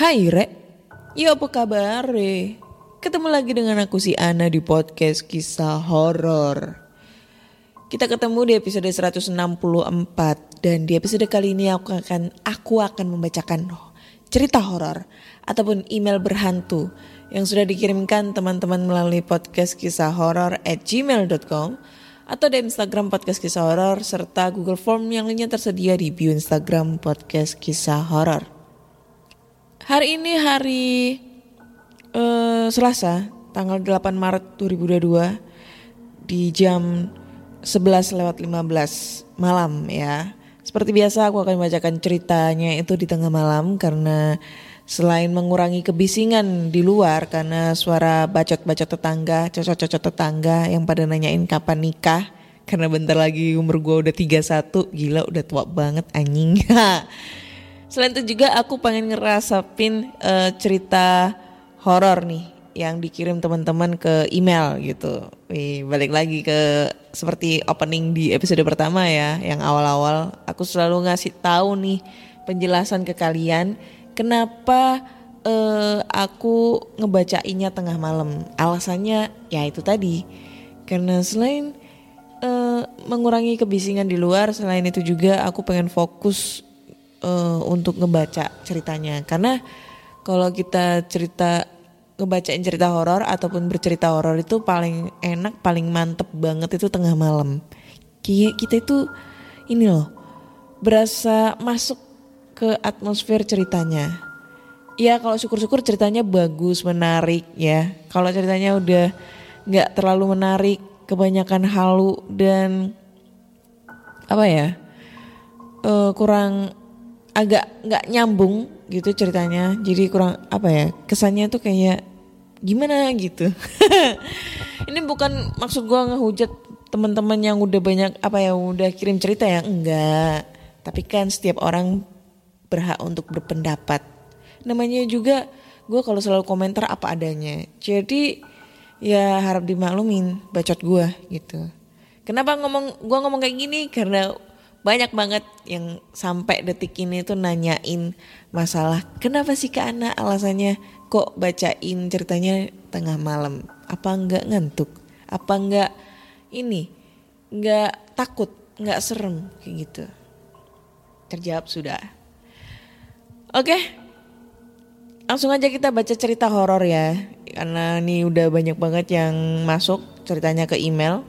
Hai Rek, ya apa kabar? Ketemu lagi dengan aku si Ana di podcast kisah horor. Kita ketemu di episode 164 dan di episode kali ini aku akan aku akan membacakan cerita horor ataupun email berhantu yang sudah dikirimkan teman-teman melalui podcast kisah horor at gmail.com atau di Instagram podcast kisah horor serta Google Form yang lainnya tersedia di bio Instagram podcast kisah horor. Hari ini hari eh, Selasa, tanggal 8 Maret 2022 di jam 11 lewat 15 malam ya. Seperti biasa aku akan membacakan ceritanya itu di tengah malam karena selain mengurangi kebisingan di luar karena suara bacot-bacot tetangga, cocok-cocok tetangga yang pada nanyain kapan nikah karena bentar lagi umur gue udah 31, gila udah tua banget anjing. Selain itu juga aku pengen ngerasapin eh, cerita horor nih yang dikirim teman-teman ke email gitu. Wih, balik lagi ke seperti opening di episode pertama ya, yang awal-awal aku selalu ngasih tahu nih penjelasan ke kalian kenapa eh, aku ngebacainnya tengah malam. Alasannya ya itu tadi. Karena selain eh, mengurangi kebisingan di luar, selain itu juga aku pengen fokus eh, untuk ngebaca ceritanya. Karena kalau kita cerita ngebacain cerita horor ataupun bercerita horor itu paling enak paling mantep banget itu tengah malam. Ki- kita itu ini loh berasa masuk ke atmosfer ceritanya. Ya kalau syukur-syukur ceritanya bagus menarik ya. Kalau ceritanya udah nggak terlalu menarik kebanyakan halu dan apa ya eh, kurang agak nggak nyambung gitu ceritanya. Jadi kurang apa ya kesannya tuh kayak gimana gitu. Ini bukan maksud gua ngehujat teman-teman yang udah banyak apa ya udah kirim cerita ya? Enggak. Tapi kan setiap orang berhak untuk berpendapat. Namanya juga gua kalau selalu komentar apa adanya. Jadi ya harap dimaklumin bacot gua gitu. Kenapa ngomong gua ngomong kayak gini? Karena banyak banget yang sampai detik ini tuh nanyain masalah kenapa sih Kak Ana? Alasannya kok bacain ceritanya tengah malam? Apa enggak ngantuk? Apa enggak ini enggak takut enggak serem? Kayak gitu. Terjawab sudah. Oke. Langsung aja kita baca cerita horor ya karena ini udah banyak banget yang masuk ceritanya ke email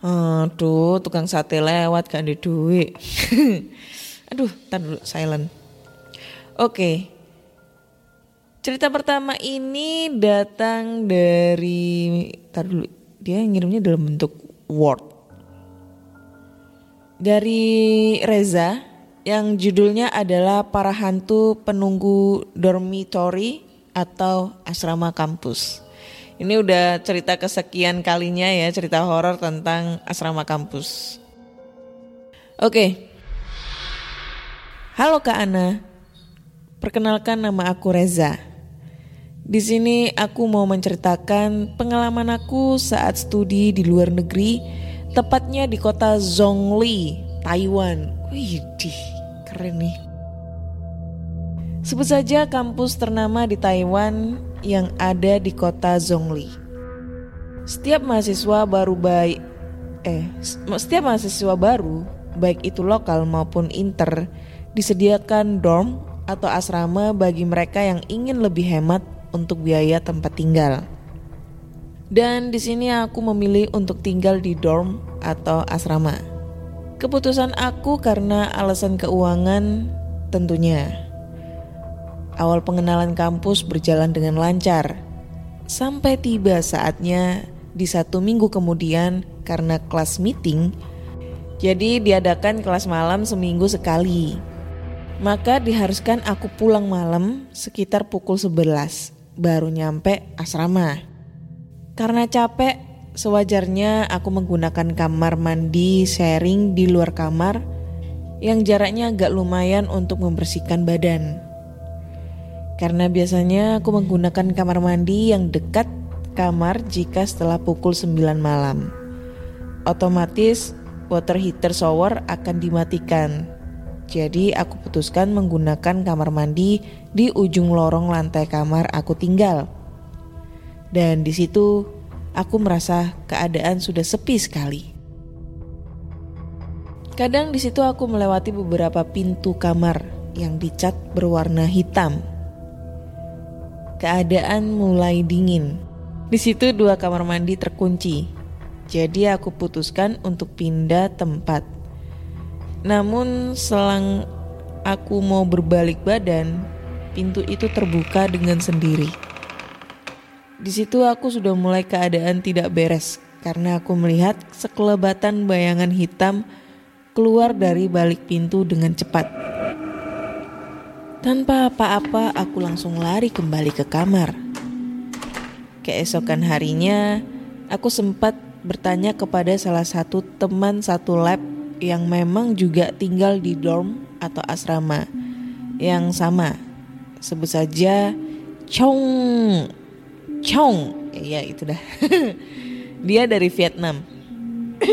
Aduh, tukang sate lewat gak ada duit. Aduh, tar dulu silent. Oke. Cerita pertama ini datang dari tar dulu. Dia ngirimnya dalam bentuk word. Dari Reza yang judulnya adalah Para Hantu Penunggu Dormitory atau Asrama Kampus. Ini udah cerita kesekian kalinya ya cerita horor tentang asrama kampus. Oke. Halo Kak Ana. Perkenalkan nama aku Reza. Di sini aku mau menceritakan pengalaman aku saat studi di luar negeri, tepatnya di kota Zhongli, Taiwan. Wih, keren nih. Sebut saja kampus ternama di Taiwan yang ada di kota Zhongli. Setiap mahasiswa baru baik eh setiap mahasiswa baru baik itu lokal maupun inter disediakan dorm atau asrama bagi mereka yang ingin lebih hemat untuk biaya tempat tinggal. Dan di sini aku memilih untuk tinggal di dorm atau asrama. Keputusan aku karena alasan keuangan tentunya. Awal pengenalan kampus berjalan dengan lancar. Sampai tiba saatnya di satu minggu kemudian karena kelas meeting, jadi diadakan kelas malam seminggu sekali. Maka diharuskan aku pulang malam sekitar pukul 11 baru nyampe asrama. Karena capek, sewajarnya aku menggunakan kamar mandi sharing di luar kamar yang jaraknya agak lumayan untuk membersihkan badan. Karena biasanya aku menggunakan kamar mandi yang dekat kamar jika setelah pukul 9 malam. Otomatis water heater shower akan dimatikan jadi aku putuskan menggunakan kamar mandi di ujung lorong lantai kamar aku tinggal. Dan di situ aku merasa keadaan sudah sepi sekali. Kadang di situ aku melewati beberapa pintu kamar yang dicat berwarna hitam. Keadaan mulai dingin. Di situ dua kamar mandi terkunci. Jadi aku putuskan untuk pindah tempat namun selang aku mau berbalik badan, pintu itu terbuka dengan sendiri. Di situ aku sudah mulai keadaan tidak beres karena aku melihat sekelebatan bayangan hitam keluar dari balik pintu dengan cepat. Tanpa apa-apa, aku langsung lari kembali ke kamar. Keesokan harinya, aku sempat bertanya kepada salah satu teman satu lab yang memang juga tinggal di dorm atau asrama yang sama. Sebut saja Chong. Chong. Ya, itu dah. Dia dari Vietnam.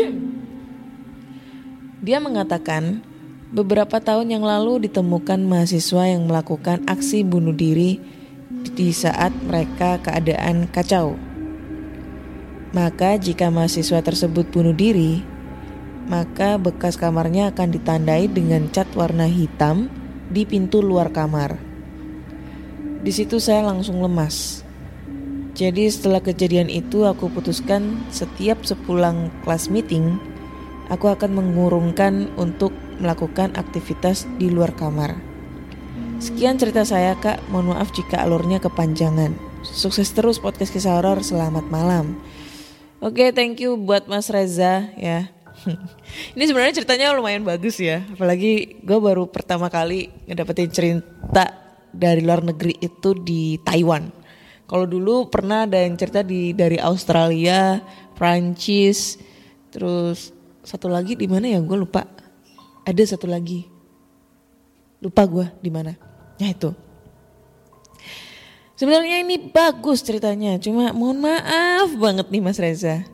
Dia mengatakan beberapa tahun yang lalu ditemukan mahasiswa yang melakukan aksi bunuh diri di saat mereka keadaan kacau. Maka jika mahasiswa tersebut bunuh diri, maka bekas kamarnya akan ditandai dengan cat warna hitam di pintu luar kamar. Di situ saya langsung lemas. Jadi setelah kejadian itu aku putuskan setiap sepulang kelas meeting, aku akan mengurungkan untuk melakukan aktivitas di luar kamar. Sekian cerita saya kak, mohon maaf jika alurnya kepanjangan. Sukses terus podcast kisah horor, selamat malam. Oke, okay, thank you buat Mas Reza ya. Ini sebenarnya ceritanya lumayan bagus ya, apalagi gue baru pertama kali ngedapetin cerita dari luar negeri itu di Taiwan. Kalau dulu pernah ada yang cerita di dari Australia, Prancis, terus satu lagi di mana ya gue lupa. Ada satu lagi, lupa gue di mana. Ya itu. Sebenarnya ini bagus ceritanya, cuma mohon maaf banget nih Mas Reza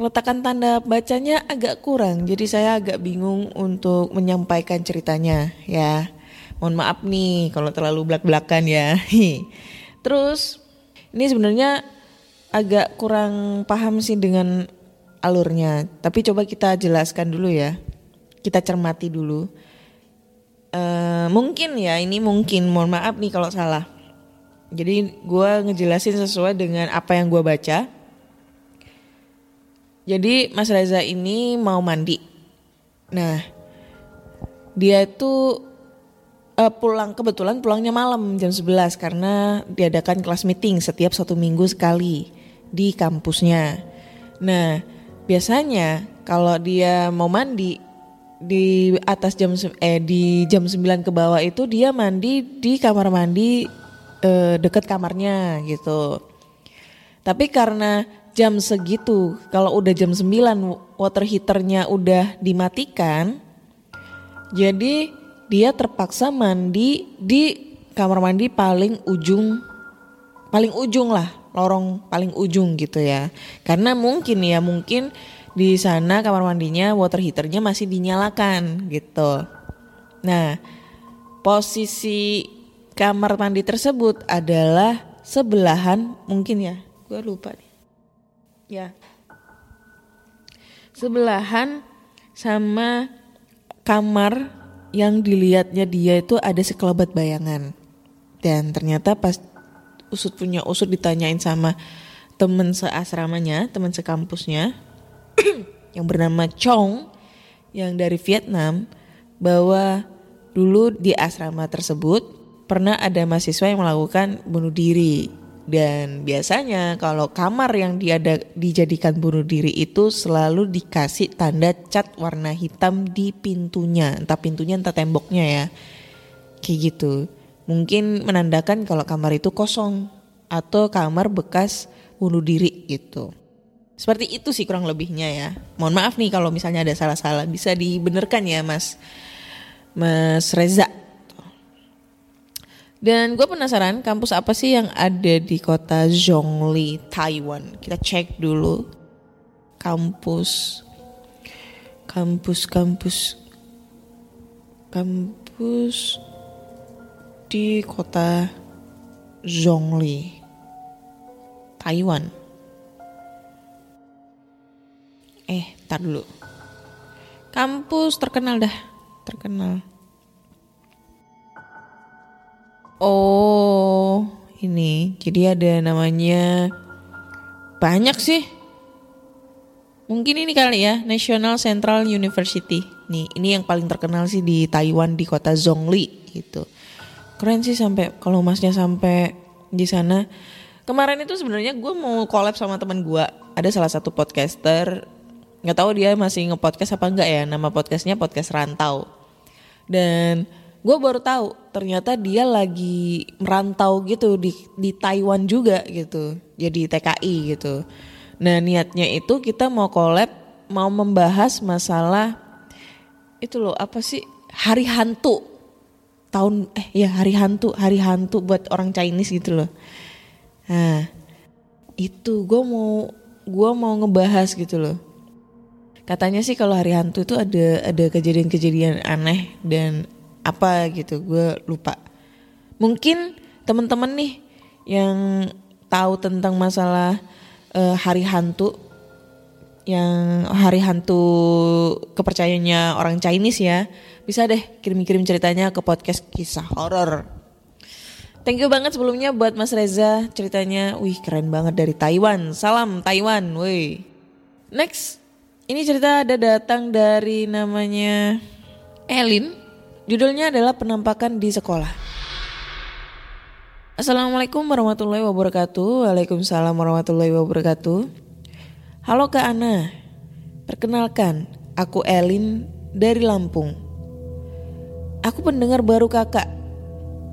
peletakan tanda bacanya agak kurang, jadi saya agak bingung untuk menyampaikan ceritanya ya. Mohon maaf nih kalau terlalu belak-belakan ya. Terus ini sebenarnya agak kurang paham sih dengan alurnya, tapi coba kita jelaskan dulu ya. Kita cermati dulu. Uh, mungkin ya ini mungkin, mohon maaf nih kalau salah. Jadi gue ngejelasin sesuai dengan apa yang gue baca jadi Mas Reza ini mau mandi. Nah, dia itu uh, pulang kebetulan pulangnya malam jam 11 karena diadakan kelas meeting setiap satu minggu sekali di kampusnya. Nah, biasanya kalau dia mau mandi di atas jam eh di jam 9 ke bawah itu dia mandi di kamar mandi eh, dekat kamarnya gitu. Tapi karena jam segitu, kalau udah jam 9 water heaternya udah dimatikan, jadi dia terpaksa mandi di kamar mandi paling ujung paling ujung lah, lorong paling ujung gitu ya. Karena mungkin ya, mungkin di sana kamar mandinya water heaternya masih dinyalakan gitu. Nah, posisi kamar mandi tersebut adalah sebelahan mungkin ya, gue lupa nih. Ya, sebelahan sama kamar yang dilihatnya dia itu ada sekelebat bayangan. Dan ternyata pas usut punya usut ditanyain sama temen seasramanya, temen sekampusnya yang bernama Chong yang dari Vietnam bahwa dulu di asrama tersebut pernah ada mahasiswa yang melakukan bunuh diri dan biasanya kalau kamar yang diada, dijadikan bunuh diri itu selalu dikasih tanda cat warna hitam di pintunya, entah pintunya entah temboknya ya. Kayak gitu. Mungkin menandakan kalau kamar itu kosong atau kamar bekas bunuh diri gitu. Seperti itu sih kurang lebihnya ya. Mohon maaf nih kalau misalnya ada salah-salah bisa dibenerkan ya Mas Mas Reza. Dan gue penasaran kampus apa sih yang ada di kota Zhongli, Taiwan. Kita cek dulu kampus, kampus, kampus, kampus di kota Zhongli, Taiwan. Eh, tar dulu. Kampus terkenal dah, terkenal. Oh, ini. Jadi ada namanya banyak sih. Mungkin ini kali ya, National Central University. Nih, ini yang paling terkenal sih di Taiwan di kota Zhongli gitu. Keren sih sampai kalau masnya sampai di sana. Kemarin itu sebenarnya gue mau collab sama teman gue. Ada salah satu podcaster, nggak tahu dia masih nge-podcast apa enggak ya. Nama podcastnya podcast Rantau. Dan gue baru tahu ternyata dia lagi merantau gitu di di Taiwan juga gitu jadi TKI gitu nah niatnya itu kita mau collab mau membahas masalah itu loh apa sih hari hantu tahun eh ya hari hantu hari hantu buat orang Chinese gitu loh nah itu gue mau gue mau ngebahas gitu loh katanya sih kalau hari hantu itu ada ada kejadian-kejadian aneh dan apa gitu gue lupa mungkin teman-teman nih yang tahu tentang masalah uh, hari hantu yang hari hantu kepercayaannya orang Chinese ya bisa deh kirim-kirim ceritanya ke podcast kisah horor Thank you banget sebelumnya buat Mas Reza ceritanya, wih keren banget dari Taiwan. Salam Taiwan, wih. Next, ini cerita ada datang dari namanya Elin. Judulnya adalah penampakan di sekolah. Assalamualaikum warahmatullahi wabarakatuh. Waalaikumsalam warahmatullahi wabarakatuh. Halo Kak Ana. Perkenalkan, aku Elin dari Lampung. Aku pendengar baru kakak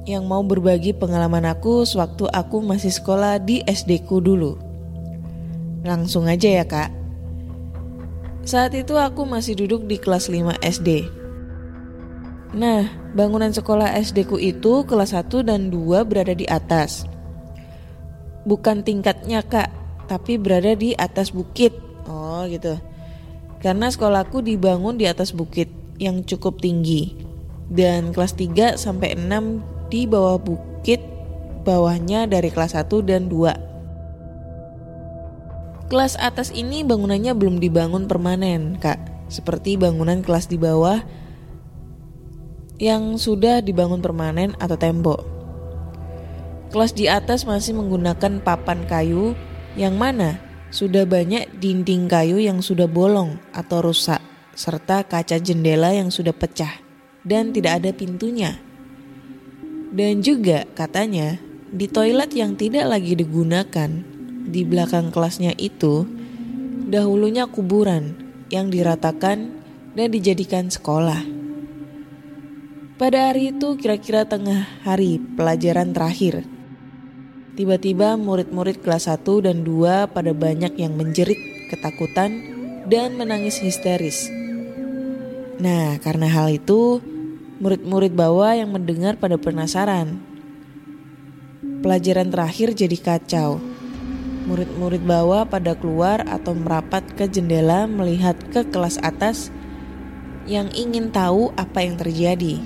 yang mau berbagi pengalaman aku sewaktu aku masih sekolah di SD ku dulu. Langsung aja ya kak. Saat itu aku masih duduk di kelas 5 SD. Nah, bangunan sekolah SD ku itu kelas 1 dan 2 berada di atas. Bukan tingkatnya kak, tapi berada di atas bukit. Oh gitu. Karena sekolahku dibangun di atas bukit yang cukup tinggi. Dan kelas 3 sampai 6 di bawah bukit, bawahnya dari kelas 1 dan 2. Kelas atas ini bangunannya belum dibangun permanen, Kak. Seperti bangunan kelas di bawah yang sudah dibangun permanen atau tembok. Kelas di atas masih menggunakan papan kayu yang mana sudah banyak dinding kayu yang sudah bolong atau rusak serta kaca jendela yang sudah pecah dan tidak ada pintunya. Dan juga katanya di toilet yang tidak lagi digunakan di belakang kelasnya itu dahulunya kuburan yang diratakan dan dijadikan sekolah. Pada hari itu kira-kira tengah hari pelajaran terakhir. Tiba-tiba murid-murid kelas 1 dan 2 pada banyak yang menjerit ketakutan dan menangis histeris. Nah, karena hal itu, murid-murid bawah yang mendengar pada penasaran. Pelajaran terakhir jadi kacau. Murid-murid bawah pada keluar atau merapat ke jendela melihat ke kelas atas yang ingin tahu apa yang terjadi.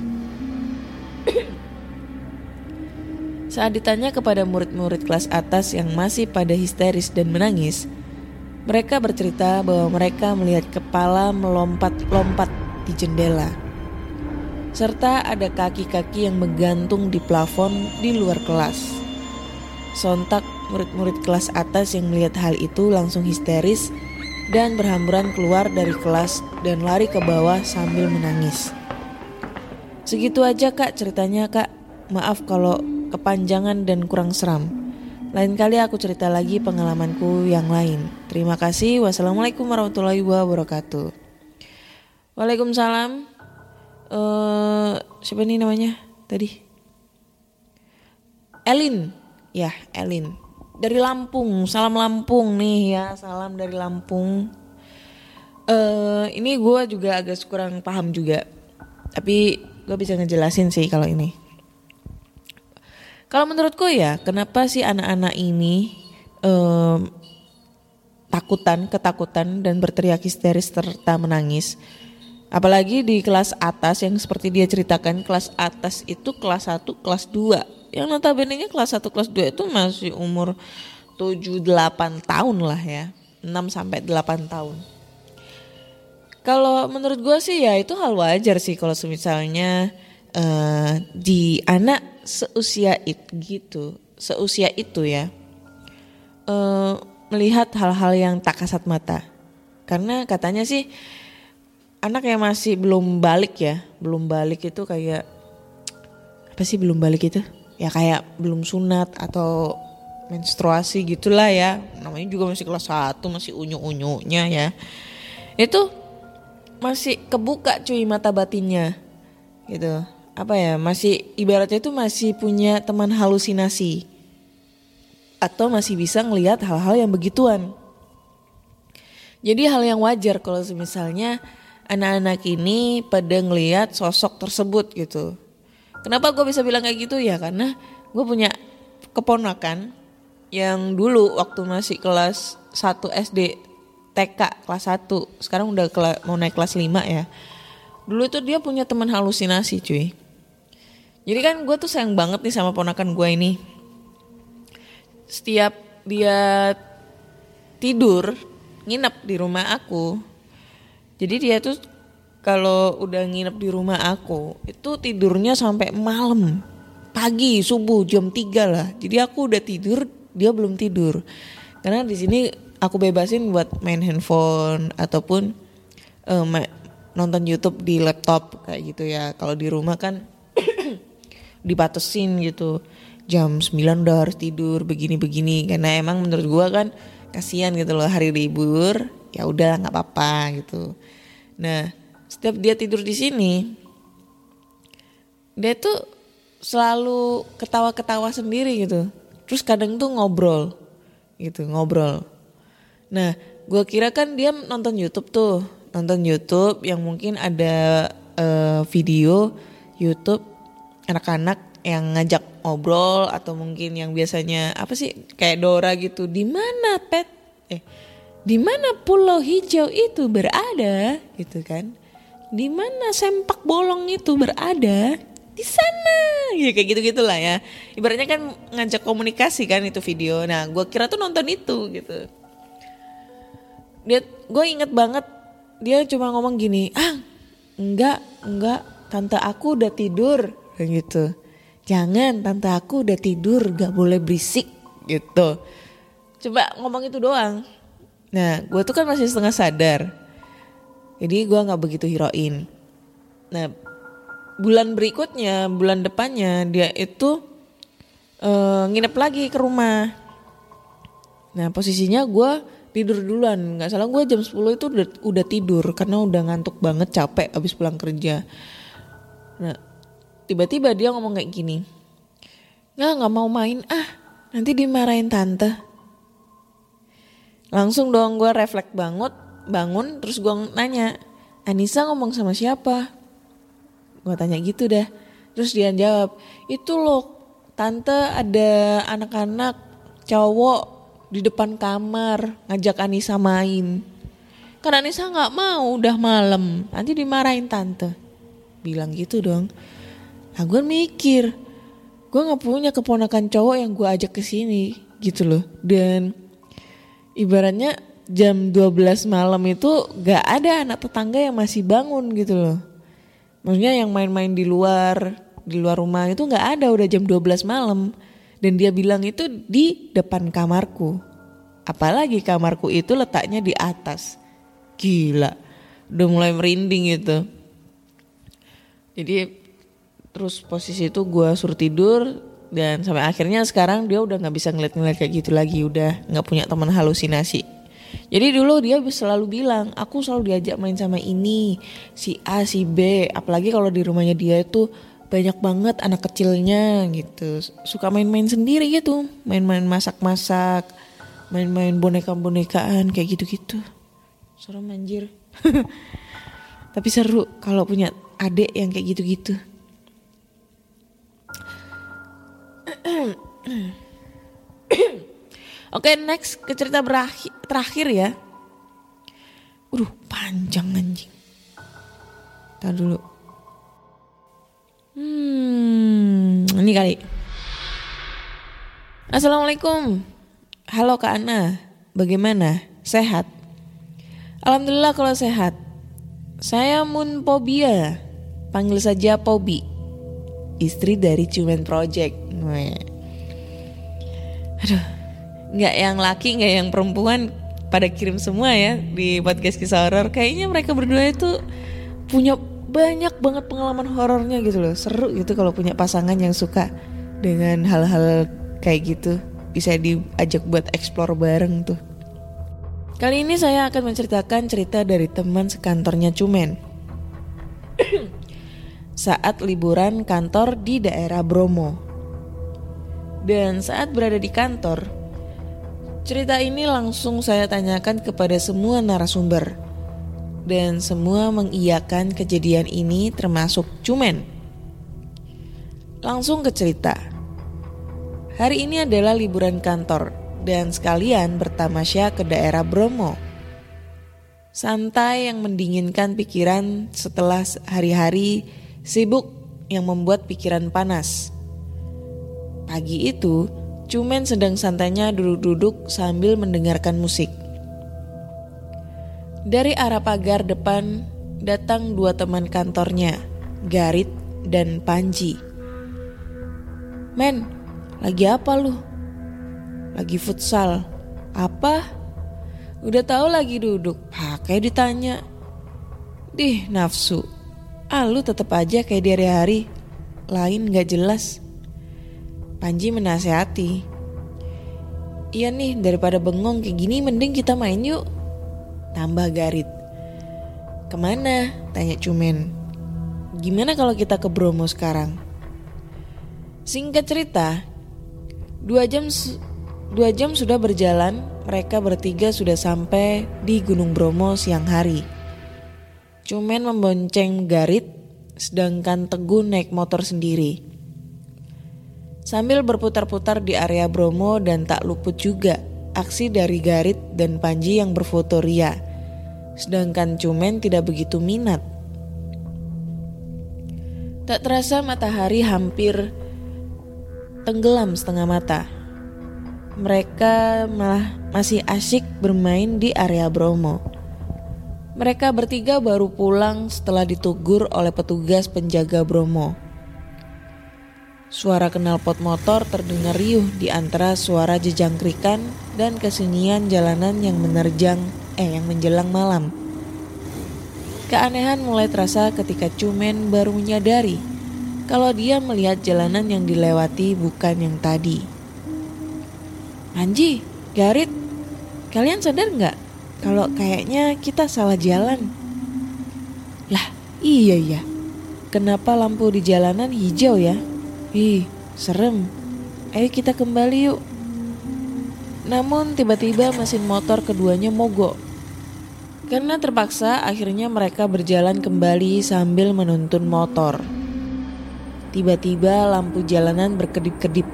Saat ditanya kepada murid-murid kelas atas yang masih pada histeris dan menangis, mereka bercerita bahwa mereka melihat kepala melompat-lompat di jendela. Serta ada kaki-kaki yang menggantung di plafon di luar kelas. Sontak murid-murid kelas atas yang melihat hal itu langsung histeris dan berhamburan keluar dari kelas dan lari ke bawah sambil menangis. Segitu aja kak ceritanya kak. Maaf kalau kepanjangan dan kurang seram. Lain kali aku cerita lagi pengalamanku yang lain. Terima kasih. Wassalamualaikum warahmatullahi wabarakatuh. Waalaikumsalam. Uh, siapa nih namanya tadi? Elin. Ya, Elin. Dari Lampung. Salam Lampung nih ya. Salam dari Lampung. Uh, ini gue juga agak kurang paham juga. Tapi gue bisa ngejelasin sih kalau ini. Kalau menurutku ya, kenapa sih anak-anak ini um, takutan, ketakutan dan berteriak histeris serta menangis? Apalagi di kelas atas yang seperti dia ceritakan, kelas atas itu kelas 1, kelas 2. Yang notabene kelas 1, kelas 2 itu masih umur 7 8 tahun lah ya. 6 sampai 8 tahun. Kalau menurut gue sih ya itu hal wajar sih kalau misalnya uh, di anak seusia itu gitu, seusia itu ya, uh, melihat hal-hal yang tak kasat mata. Karena katanya sih anak yang masih belum balik ya, belum balik itu kayak apa sih belum balik itu? Ya kayak belum sunat atau menstruasi gitulah ya. Namanya juga masih kelas 1, masih unyu-unyunya ya. Itu masih kebuka cuy mata batinnya gitu apa ya masih ibaratnya itu masih punya teman halusinasi atau masih bisa ngelihat hal-hal yang begituan. Jadi hal yang wajar kalau misalnya anak-anak ini pada ngelihat sosok tersebut gitu. Kenapa gue bisa bilang kayak gitu ya karena gue punya keponakan yang dulu waktu masih kelas 1 SD TK kelas 1 sekarang udah mau naik kelas 5 ya. Dulu itu dia punya teman halusinasi cuy. Jadi kan gue tuh sayang banget nih sama ponakan gue ini. Setiap dia tidur, nginep di rumah aku. Jadi dia tuh kalau udah nginep di rumah aku, itu tidurnya sampai malam. Pagi, subuh, jam 3 lah. Jadi aku udah tidur, dia belum tidur. Karena di sini aku bebasin buat main handphone ataupun uh, nonton YouTube di laptop kayak gitu ya. Kalau di rumah kan dibatasin gitu jam 9 udah harus tidur begini-begini karena emang menurut gua kan kasihan gitu loh hari libur ya udah nggak apa-apa gitu nah setiap dia tidur di sini dia tuh selalu ketawa-ketawa sendiri gitu. Terus kadang tuh ngobrol gitu ngobrol. Nah gua kira kan dia nonton YouTube tuh nonton YouTube yang mungkin ada uh, video YouTube anak-anak yang ngajak ngobrol atau mungkin yang biasanya apa sih kayak Dora gitu di mana pet? Eh di mana pulau hijau itu berada? Gitu kan di mana sempak bolong itu berada? Di sana. Ya kayak gitu gitulah ya. Ibaratnya kan ngajak komunikasi kan itu video. Nah gue kira tuh nonton itu gitu. Dia gue inget banget dia cuma ngomong gini ah enggak enggak tante aku udah tidur. Kayak gitu. Jangan tante aku udah tidur gak boleh berisik gitu. Coba ngomong itu doang. Nah gue tuh kan masih setengah sadar jadi gue nggak begitu heroin. Nah bulan berikutnya bulan depannya dia itu uh, nginep lagi ke rumah. Nah posisinya gue tidur duluan. Nggak salah gue jam 10 itu udah, udah tidur karena udah ngantuk banget capek abis pulang kerja. Nah tiba-tiba dia ngomong kayak gini nggak nggak mau main. Ah Nanti dimarahin tante. Langsung dong gue refleks banget, bangun terus gue nanya, Anissa ngomong sama siapa? Gue tanya gitu dah. Terus dia jawab, itu loh tante ada anak-anak cowok di depan kamar ngajak Anissa main. Karena Anissa nggak mau udah malam, nanti dimarahin tante. Bilang gitu dong. Nah gue mikir, gue nggak punya keponakan cowok yang gue ajak ke sini gitu loh. Dan ibaratnya jam 12 malam itu gak ada anak tetangga yang masih bangun gitu loh. Maksudnya yang main-main di luar, di luar rumah itu gak ada udah jam 12 malam. Dan dia bilang itu di depan kamarku. Apalagi kamarku itu letaknya di atas. Gila, udah mulai merinding itu. Jadi terus posisi itu gue suruh tidur dan sampai akhirnya sekarang dia udah nggak bisa ngeliat-ngeliat kayak gitu lagi udah nggak punya teman halusinasi jadi dulu dia selalu bilang aku selalu diajak main sama ini si A si B. Apalagi kalau di rumahnya dia itu banyak banget anak kecilnya gitu. Suka main-main sendiri gitu main-main masak-masak main-main boneka-bonekaan kayak gitu-gitu. Serem anjir. Tapi seru kalau punya adik yang kayak gitu-gitu Oke next ke cerita berakhir, terakhir ya. Udah panjang anjing. Tahan dulu. Hmm, ini kali. Assalamualaikum. Halo Kak Ana, bagaimana? Sehat? Alhamdulillah kalau sehat. Saya Mun Pobia, panggil saja Pobi. Istri dari Cuman Project. Aduh, nggak yang laki, nggak yang perempuan pada kirim semua ya di podcast kisah horor. Kayaknya mereka berdua itu punya banyak banget pengalaman horornya gitu loh. Seru gitu kalau punya pasangan yang suka dengan hal-hal kayak gitu. Bisa diajak buat explore bareng tuh. Kali ini saya akan menceritakan cerita dari teman sekantornya Cumen. saat liburan kantor di daerah Bromo. Dan saat berada di kantor, cerita ini langsung saya tanyakan kepada semua narasumber. Dan semua mengiyakan kejadian ini termasuk Cumen. Langsung ke cerita. Hari ini adalah liburan kantor dan sekalian bertamasya ke daerah Bromo. Santai yang mendinginkan pikiran setelah hari-hari sibuk yang membuat pikiran panas. Pagi itu, Cumen sedang santainya duduk-duduk sambil mendengarkan musik. Dari arah pagar depan datang dua teman kantornya, Garit dan Panji. Men, lagi apa lu? Lagi futsal. Apa? Udah tahu lagi duduk, pakai ditanya. Dih, nafsu. Ah, lu tetap aja kayak di hari-hari. Lain gak jelas. Panji menasehati. Iya nih, daripada bengong kayak gini mending kita main yuk. Tambah Garit. Ke mana? Tanya Cumen. Gimana kalau kita ke Bromo sekarang? Singkat cerita, dua jam dua jam sudah berjalan, mereka bertiga sudah sampai di Gunung Bromo siang hari. Cumen membonceng Garit, sedangkan Teguh naik motor sendiri. Sambil berputar-putar di area Bromo dan tak luput juga aksi dari Garit dan Panji yang berfoto ria. Sedangkan Cumen tidak begitu minat. Tak terasa matahari hampir tenggelam setengah mata. Mereka malah masih asyik bermain di area Bromo. Mereka bertiga baru pulang setelah ditegur oleh petugas penjaga Bromo. Suara knalpot motor terdengar riuh di antara suara jejangkrikan dan kesunyian jalanan yang menerjang eh yang menjelang malam. Keanehan mulai terasa ketika Cumen baru menyadari kalau dia melihat jalanan yang dilewati bukan yang tadi. Anji, Garit, kalian sadar nggak kalau kayaknya kita salah jalan? Lah, iya ya. Kenapa lampu di jalanan hijau ya? Ih, serem. Ayo kita kembali yuk. Namun tiba-tiba mesin motor keduanya mogok. Karena terpaksa akhirnya mereka berjalan kembali sambil menuntun motor. Tiba-tiba lampu jalanan berkedip-kedip.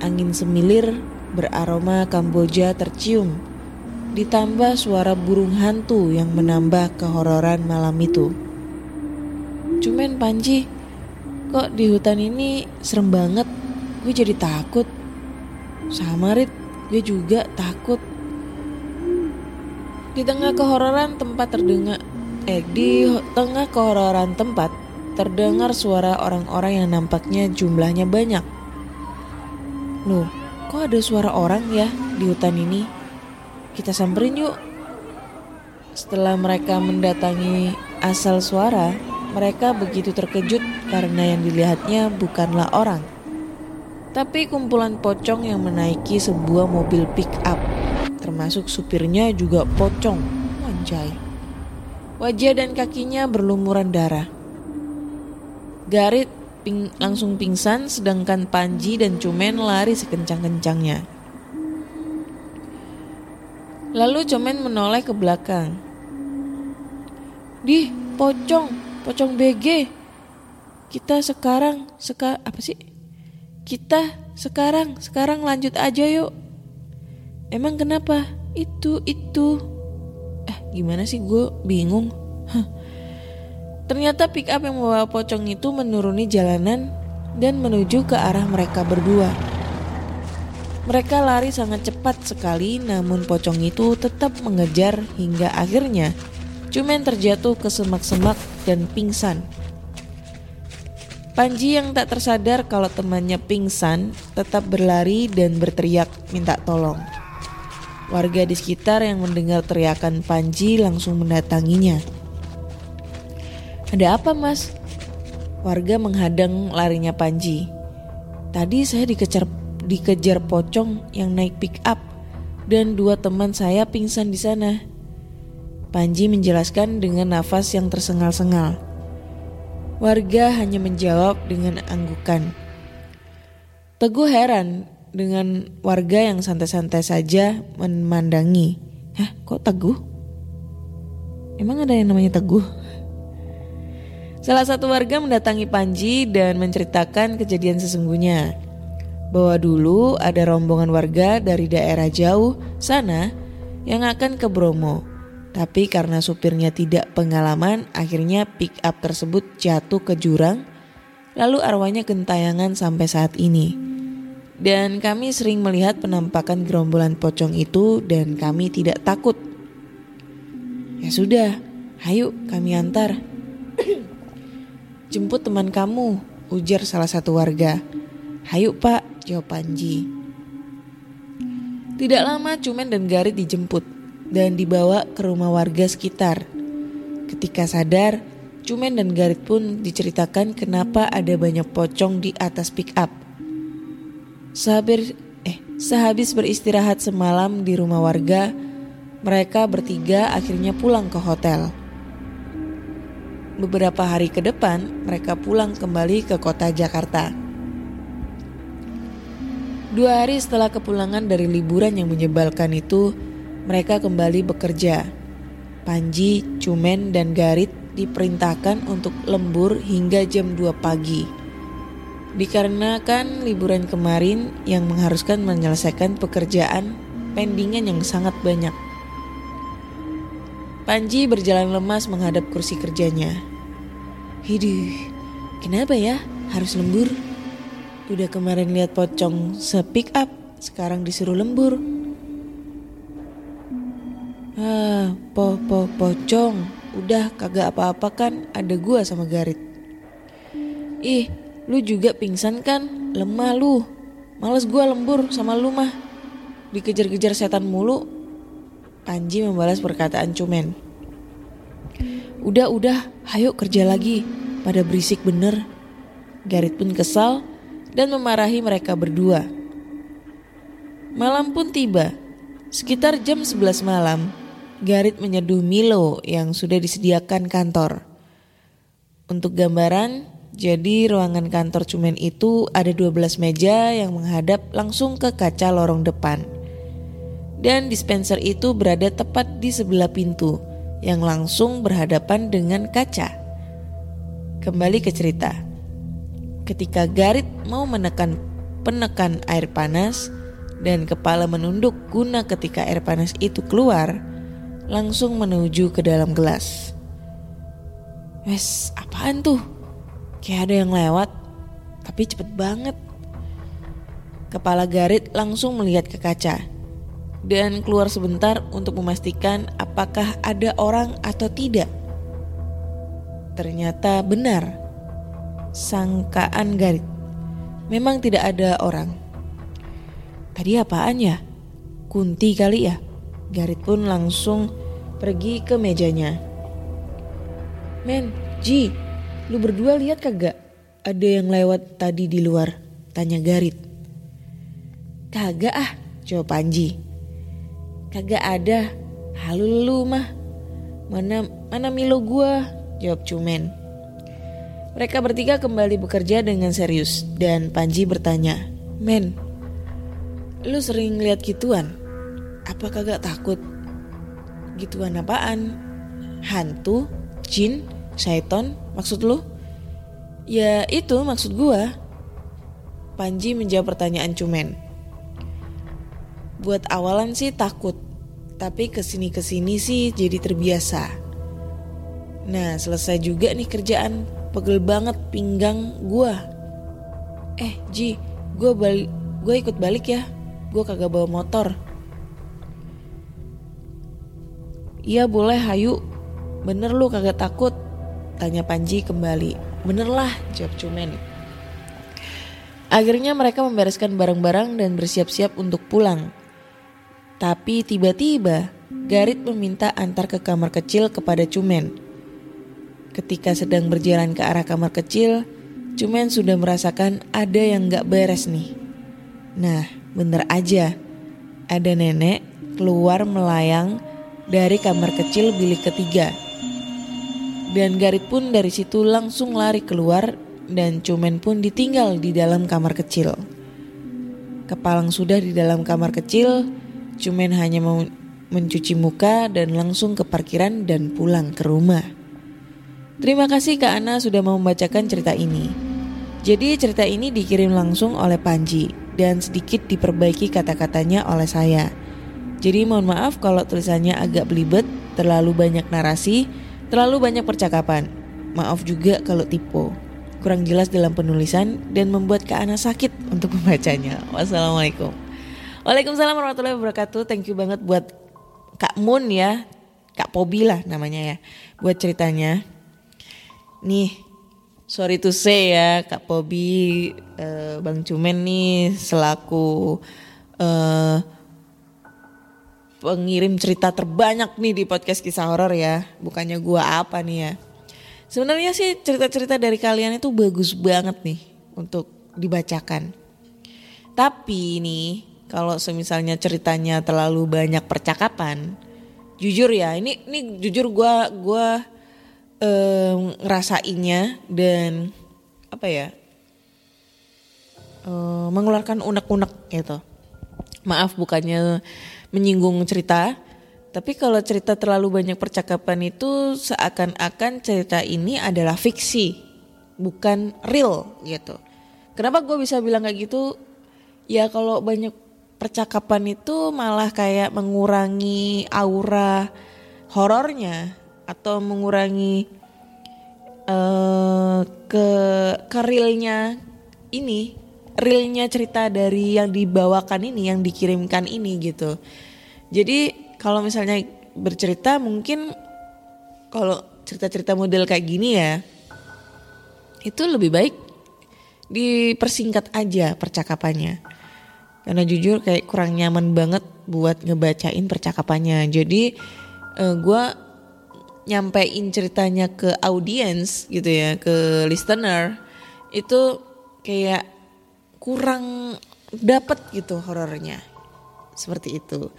Angin semilir beraroma Kamboja tercium. Ditambah suara burung hantu yang menambah kehororan malam itu. Cuman Panji, kok di hutan ini serem banget. Gue jadi takut. Sama Rit, gue juga takut. Di tengah kehororan tempat terdengar eh di tengah kehororan tempat terdengar suara orang-orang yang nampaknya jumlahnya banyak. Loh, kok ada suara orang ya di hutan ini? Kita samperin yuk. Setelah mereka mendatangi asal suara, mereka begitu terkejut karena yang dilihatnya bukanlah orang, tapi kumpulan pocong yang menaiki sebuah mobil pick up termasuk supirnya juga pocong. Anjay. Wajah dan kakinya berlumuran darah. Garit ping langsung pingsan sedangkan Panji dan Cumen lari sekencang-kencangnya. Lalu Cumen menoleh ke belakang. Di, pocong, pocong BG. Kita sekarang, seka apa sih? Kita sekarang, sekarang lanjut aja yuk. Emang kenapa? Itu, itu. Eh, gimana sih gue bingung. Hah. Ternyata pick up yang membawa pocong itu menuruni jalanan dan menuju ke arah mereka berdua. Mereka lari sangat cepat sekali namun pocong itu tetap mengejar hingga akhirnya Cuman terjatuh ke semak-semak dan pingsan. Panji yang tak tersadar kalau temannya pingsan tetap berlari dan berteriak minta tolong. Warga di sekitar yang mendengar teriakan Panji langsung mendatanginya. Ada apa mas? Warga menghadang larinya Panji. Tadi saya dikejar, dikejar pocong yang naik pick up dan dua teman saya pingsan di sana. Panji menjelaskan dengan nafas yang tersengal-sengal. Warga hanya menjawab dengan anggukan. Teguh heran dengan warga yang santai-santai saja memandangi. Hah, kok Teguh? Emang ada yang namanya Teguh? Salah satu warga mendatangi Panji dan menceritakan kejadian sesungguhnya. Bahwa dulu ada rombongan warga dari daerah jauh sana yang akan ke Bromo. Tapi karena supirnya tidak pengalaman, akhirnya pick up tersebut jatuh ke jurang. Lalu arwahnya gentayangan sampai saat ini. Dan kami sering melihat penampakan gerombolan pocong itu dan kami tidak takut. Ya sudah, ayo kami antar. Jemput teman kamu, ujar salah satu warga. Hayu pak, jawab Panji. Tidak lama Cumen dan Garit dijemput dan dibawa ke rumah warga sekitar. Ketika sadar, Cumen dan Garit pun diceritakan kenapa ada banyak pocong di atas pick up. Sehabis, eh, sehabis beristirahat semalam di rumah warga, mereka bertiga akhirnya pulang ke hotel. Beberapa hari ke depan, mereka pulang kembali ke kota Jakarta. Dua hari setelah kepulangan dari liburan yang menyebalkan itu, mereka kembali bekerja. Panji, Cumen, dan Garit diperintahkan untuk lembur hingga jam 2 pagi. Dikarenakan liburan kemarin yang mengharuskan menyelesaikan pekerjaan pendingan yang sangat banyak. Panji berjalan lemas menghadap kursi kerjanya. Hiduh, kenapa ya harus lembur? Udah kemarin lihat pocong se-pick up, sekarang disuruh lembur. Ah, po po pocong, udah kagak apa-apa kan ada gua sama Garit. Ih, lu juga pingsan kan? Lemah lu. Males gua lembur sama lu mah. Dikejar-kejar setan mulu. Panji membalas perkataan Cumen. Udah, udah, ayo kerja lagi. Pada berisik bener. Garit pun kesal dan memarahi mereka berdua. Malam pun tiba. Sekitar jam 11 malam, Garit menyeduh Milo yang sudah disediakan kantor. Untuk gambaran, jadi ruangan kantor Cumen itu ada 12 meja yang menghadap langsung ke kaca lorong depan. Dan dispenser itu berada tepat di sebelah pintu yang langsung berhadapan dengan kaca. Kembali ke cerita. Ketika Garit mau menekan penekan air panas dan kepala menunduk guna ketika air panas itu keluar, langsung menuju ke dalam gelas. Wes, apaan tuh? Kayak ada yang lewat, tapi cepet banget. Kepala Garit langsung melihat ke kaca dan keluar sebentar untuk memastikan apakah ada orang atau tidak. Ternyata benar, sangkaan Garit. Memang tidak ada orang. Tadi apaan ya? Kunti kali ya? Garit pun langsung pergi ke mejanya. Men, Ji, lu berdua lihat kagak? Ada yang lewat tadi di luar, tanya Garit. Kagak ah, jawab Panji. Kagak ada, halu lu mah. Mana mana Milo gua, jawab Cumen. Mereka bertiga kembali bekerja dengan serius dan Panji bertanya, Men, lu sering lihat gituan? Apa kagak takut? Gituan apaan? Hantu? Jin? Syaiton? Maksud lu? Ya itu maksud gua. Panji menjawab pertanyaan Cumen. Buat awalan sih takut, tapi ke sini-kesini sih jadi terbiasa. Nah selesai juga nih kerjaan, pegel banget pinggang gua. Eh Ji, gua balik, gua ikut balik ya. Gua kagak bawa motor. Iya boleh Hayu, bener lu kagak takut? Tanya Panji kembali. Bener lah, jawab Cumen. Akhirnya mereka membereskan barang-barang dan bersiap-siap untuk pulang. Tapi tiba-tiba Garit meminta antar ke kamar kecil kepada Cumen. Ketika sedang berjalan ke arah kamar kecil, Cumen sudah merasakan ada yang gak beres nih. Nah, bener aja. Ada nenek keluar melayang dari kamar kecil bilik ketiga. Dan Garit pun dari situ langsung lari keluar dan Cumen pun ditinggal di dalam kamar kecil. Kepalang sudah di dalam kamar kecil, Cumen hanya mau mencuci muka dan langsung ke parkiran dan pulang ke rumah. Terima kasih Kak Ana sudah mau membacakan cerita ini. Jadi cerita ini dikirim langsung oleh Panji dan sedikit diperbaiki kata-katanya oleh saya. Jadi mohon maaf kalau tulisannya agak belibet, terlalu banyak narasi, terlalu banyak percakapan. Maaf juga kalau tipe. Kurang jelas dalam penulisan dan membuat Kak Ana sakit untuk membacanya. Wassalamualaikum. Waalaikumsalam warahmatullahi wabarakatuh. Thank you banget buat Kak Mun ya. Kak Pobi lah namanya ya. Buat ceritanya. Nih, sorry to say ya Kak Pobi, eh, Bang Cumen nih selaku eh, pengirim cerita terbanyak nih di podcast kisah horor ya. Bukannya gua apa nih ya. Sebenarnya sih cerita-cerita dari kalian itu bagus banget nih untuk dibacakan. Tapi nih kalau semisalnya ceritanya terlalu banyak percakapan, jujur ya ini ini jujur gua gua em, ngerasainnya dan apa ya eh, mengeluarkan unek-unek gitu. Maaf bukannya menyinggung cerita, tapi kalau cerita terlalu banyak percakapan itu seakan-akan cerita ini adalah fiksi, bukan real gitu. Kenapa gue bisa bilang kayak gitu? Ya kalau banyak percakapan itu malah kayak mengurangi aura horornya atau mengurangi eh ke ke realnya ini realnya cerita dari yang dibawakan ini yang dikirimkan ini gitu. Jadi kalau misalnya bercerita mungkin kalau cerita-cerita model kayak gini ya itu lebih baik dipersingkat aja percakapannya. Karena jujur kayak kurang nyaman banget buat ngebacain percakapannya. Jadi gue nyampein ceritanya ke audiens gitu ya ke listener itu kayak kurang dapet gitu horornya seperti itu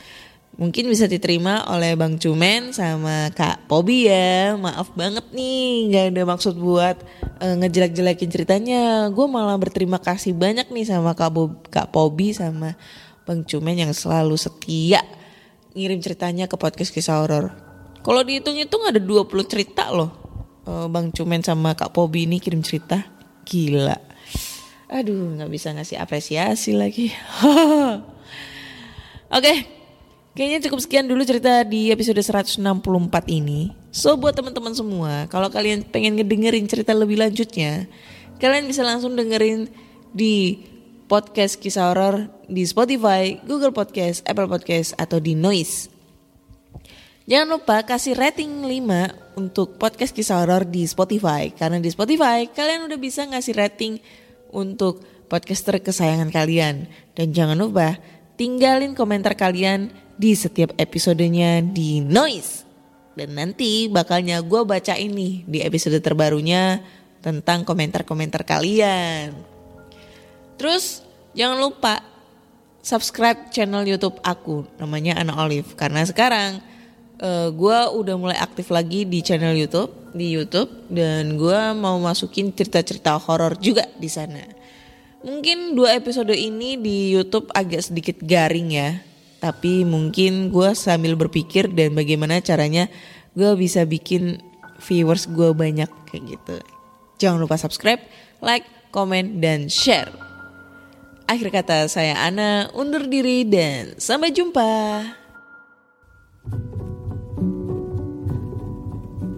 mungkin bisa diterima oleh Bang Cumen sama Kak Pobi ya maaf banget nih nggak ada maksud buat eh, ngejelek-jelekin ceritanya gue malah berterima kasih banyak nih sama Kak, Bob, Kak Pobi sama Bang Cumen yang selalu setia ngirim ceritanya ke podcast kisah horor. Kalau dihitung-hitung ada 20 cerita loh. Eh, Bang Cumen sama Kak Pobi ini kirim cerita. Gila. Aduh, nggak bisa ngasih apresiasi lagi. Oke. Kayaknya cukup sekian dulu cerita di episode 164 ini. So buat teman-teman semua, kalau kalian pengen ngedengerin cerita lebih lanjutnya, kalian bisa langsung dengerin di podcast kisah horor di Spotify, Google Podcast, Apple Podcast, atau di Noise. Jangan lupa kasih rating 5 untuk podcast kisah horor di Spotify. Karena di Spotify kalian udah bisa ngasih rating untuk podcaster kesayangan kalian. Dan jangan lupa tinggalin komentar kalian di setiap episodenya di Noise. Dan nanti bakalnya gue baca ini di episode terbarunya tentang komentar-komentar kalian. Terus jangan lupa subscribe channel YouTube aku namanya Ana Olive karena sekarang uh, gue udah mulai aktif lagi di channel YouTube di YouTube dan gue mau masukin cerita-cerita horor juga di sana. Mungkin dua episode ini di YouTube agak sedikit garing ya, tapi mungkin gue sambil berpikir dan bagaimana caranya gue bisa bikin viewers gue banyak kayak gitu. Jangan lupa subscribe, like, komen, dan share. Akhir kata saya Ana undur diri dan sampai jumpa.